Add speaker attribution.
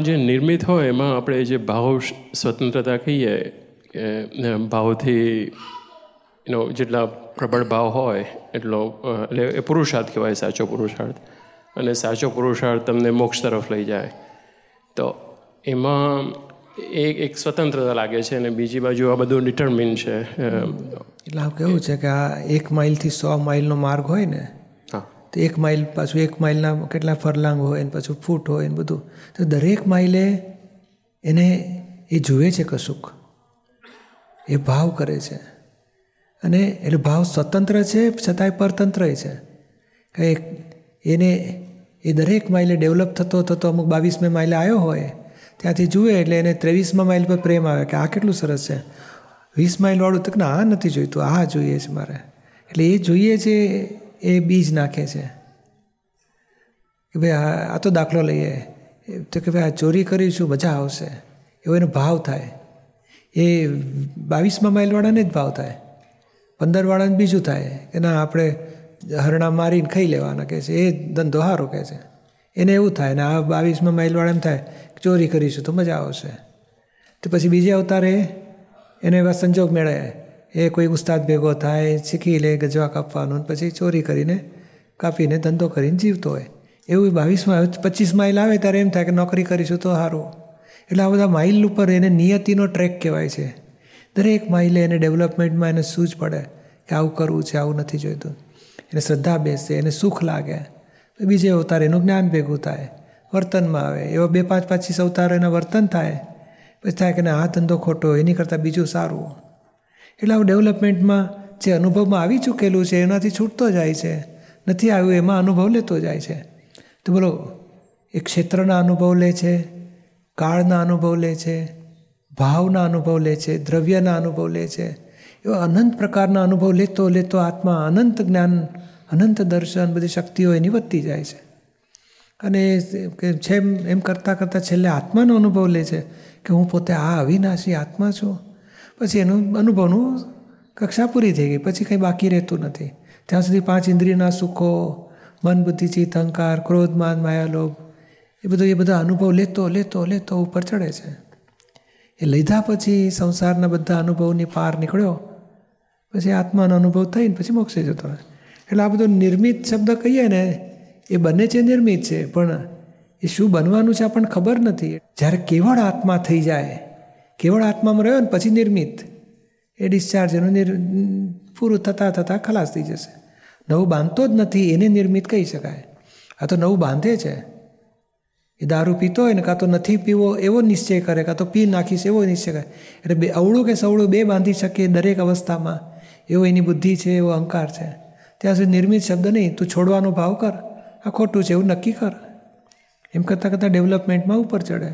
Speaker 1: જે નિર્મિત હોય એમાં આપણે જે ભાવ સ્વતંત્રતા કહીએ, કે ભાવથી એનો જેટલા પ્રબળ ભાવ હોય, એટલો એટલે એ પુરુષાર્થ કહેવાય સાચો પુરુષાર્થ. અને સાચો પુરુષાર્થ તમને મોક્ષ તરફ લઈ જાય. તો એમાં એક એક સ્વતંત્રતા લાગે છે અને બીજી બાજુ આ બધું ડિટર્મિન છે
Speaker 2: એટલે કેવું છે કે આ એક માઇલથી સો માઇલનો માર્ગ હોય ને તો એક માઇલ પાછું એક માઇલના કેટલા ફરલાંગ હોય ને પાછું ફૂટ હોય ને બધું. તો દરેક માઇલે એને એ જુએ છે કશુંક. એ ભાવ કરે છે. અને એટલે ભાવ સ્વતંત્ર છે, છતાંય પરતંત્ર છે. કંઈક એને એ દરેક માઇલે ડેવલપ થતો થતો અમુક બાવીસમે માઇલે આવ્યો હોય, ત્યાંથી જુએ એટલે એને ત્રેવીસમાં માઇલ પર પ્રેમ આવે કે આ કેટલું સરસ છે. વીસ માઇલવાળું તક ના, આ નથી જોઈતું, આ જોઈએ છે મારે. એટલે એ જોઈએ છે એ બીજ નાખે છે. કે ભાઈ આ તો દાખલો લઈએ. તો કે ભાઈ આ ચોરી કરીશું મજા આવશે? એવો એનો ભાવ થાય. એ બાવીસમાં માઇલવાળાને જ ભાવ થાય. પંદરવાળાને બીજું થાય. કે ના, આપણે હરણા મારીને ખાઈ લેવાના કહે છે. એ ધંધો સારો કહે છે. એને એવું થાય ને આ બાવીસમાં માઇલવાળા એમ થાય ચોરી કરીશું તો મજા આવશે. તો પછી બીજે અવતારે એને એવા સંજોગ મેળે. એ કોઈ ઉસ્તાદ ભેગો થાય શીખી લે, ગજવા કાપવાનું પછી ચોરી કરીને કાપીને ધંધો કરીને જીવતો હોય. એવું બાવીસમાં પચીસ માઇલ આવે ત્યારે એમ થાય કે નોકરી કરીશું તો સારું. એટલે આ બધા માઇલ ઉપર એને નિયતિનો ટ્રેક કહેવાય છે. દરેક માઇલે એને ડેવલપમેન્ટમાં એને સૂઝ પડે કે આવું કરવું છે, આવું નથી જોઈતું. એને શ્રદ્ધા બેસે, એને સુખ લાગે. બીજે અવતાર એનું જ્ઞાન ભેગું થાય. વર્તનમાં આવે. એવા બે પાંચ પચીસ અવતાર એના વર્તન થાય. પછી થાય કે ના, આ ધંધો ખોટો, એની કરતાં બીજું સારું. એટલે આવું ડેવલપમેન્ટમાં જે અનુભવમાં આવી ચૂકેલું છે, એનાથી છૂટતો જાય છે. નથી આવ્યું, એમાં અનુભવ લેતો જાય છે. તો બોલો, એ ક્ષેત્રના અનુભવ લે છે, કાળના અનુભવ લે છે, ભાવના અનુભવ લે છે, દ્રવ્યના અનુભવ લે છે. એવા અનંત પ્રકારના અનુભવ લેતો લેતો આત્મા અનંત જ્ઞાન, અનંત દર્શન, બધી શક્તિઓ એની વધતી જાય છે. અને છે એમ કરતાં કરતાં છેલ્લે આત્માનો અનુભવ લે છે કે હું પોતે આ અવિનાશી આત્મા છું. પછી એનું અનુભવનું કક્ષા પૂરી થઈ ગઈ. પછી કંઈ બાકી રહેતું નથી. ત્યાં સુધી પાંચ ઇન્દ્રિયના સુખો, મન બુદ્ધિ, ચિત્ત, અહંકાર, ક્રોધ, માન, માયા એ બધું, એ બધા અનુભવ લેતો લેતો લેતો ઉપર ચડે છે. એ લીધા પછી સંસારના બધા અનુભવની પાર નીકળ્યો. પછી આત્માનો અનુભવ થઈને પછી મોક્ષે જતો રહે એટલે આ બધો નિર્મિત શબ્દ કહીએ ને, એ બને છે નિર્મિત છે, પણ એ શું બનવાનું છે આપણને ખબર નથી. જ્યારે કેવળ આત્મા થઈ જાય કેવળ આત્મામાં રહ્યો ને પછી નિર્મિત એ ડિસ્ચાર્જ એનું નિર પૂરું થતાં થતાં ખલાસ થઈ જશે નવું બાંધતો જ નથી એને નિર્મિત કહી શકાય આ તો નવું બાંધે છે એ દારૂ પીતો હોય ને કાં તો નથી પીવો એવો નિશ્ચય કરે કાં તો પી નાખીશ એવો નિશ્ચય કરે એટલે બે અવળું કે સવળું બે બાંધી શકે દરેક અવસ્થામાં એવો એની બુદ્ધિ છે એવો અહંકાર છે ત્યાં સુધી નિર્મિત શબ્દ નહીં તું છોડવાનો ભાવ કર આ ખોટું છે એવું નક્કી કર એમ કરતાં કરતાં ડેવલપમેન્ટમાં ઉપર ચડે